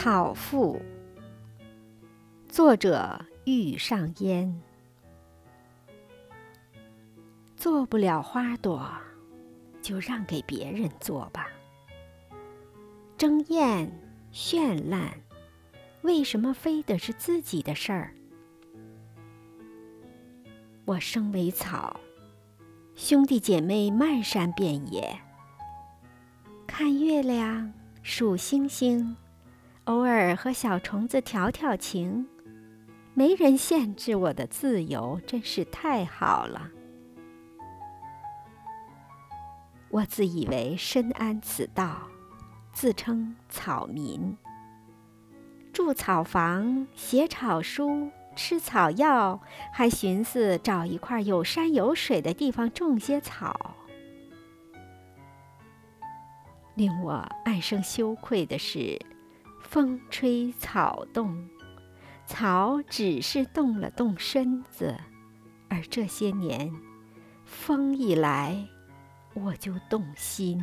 草赋，作者玉上烟。做不了花朵，就让给别人做吧。争艳绚烂，为什么非得是自己的事儿？我生为草，兄弟姐妹漫山遍野，看月亮，数星星。偶尔和小虫子调调情，没人限制我的自由，真是太好了。我自以为深谙此道，自称草民，住草房，写草书，吃草药，还寻思找一块有山有水的地方种些草。令我暗生羞愧的是。风吹草动，草只是动了动身子，而这些年，风一来，我就动心。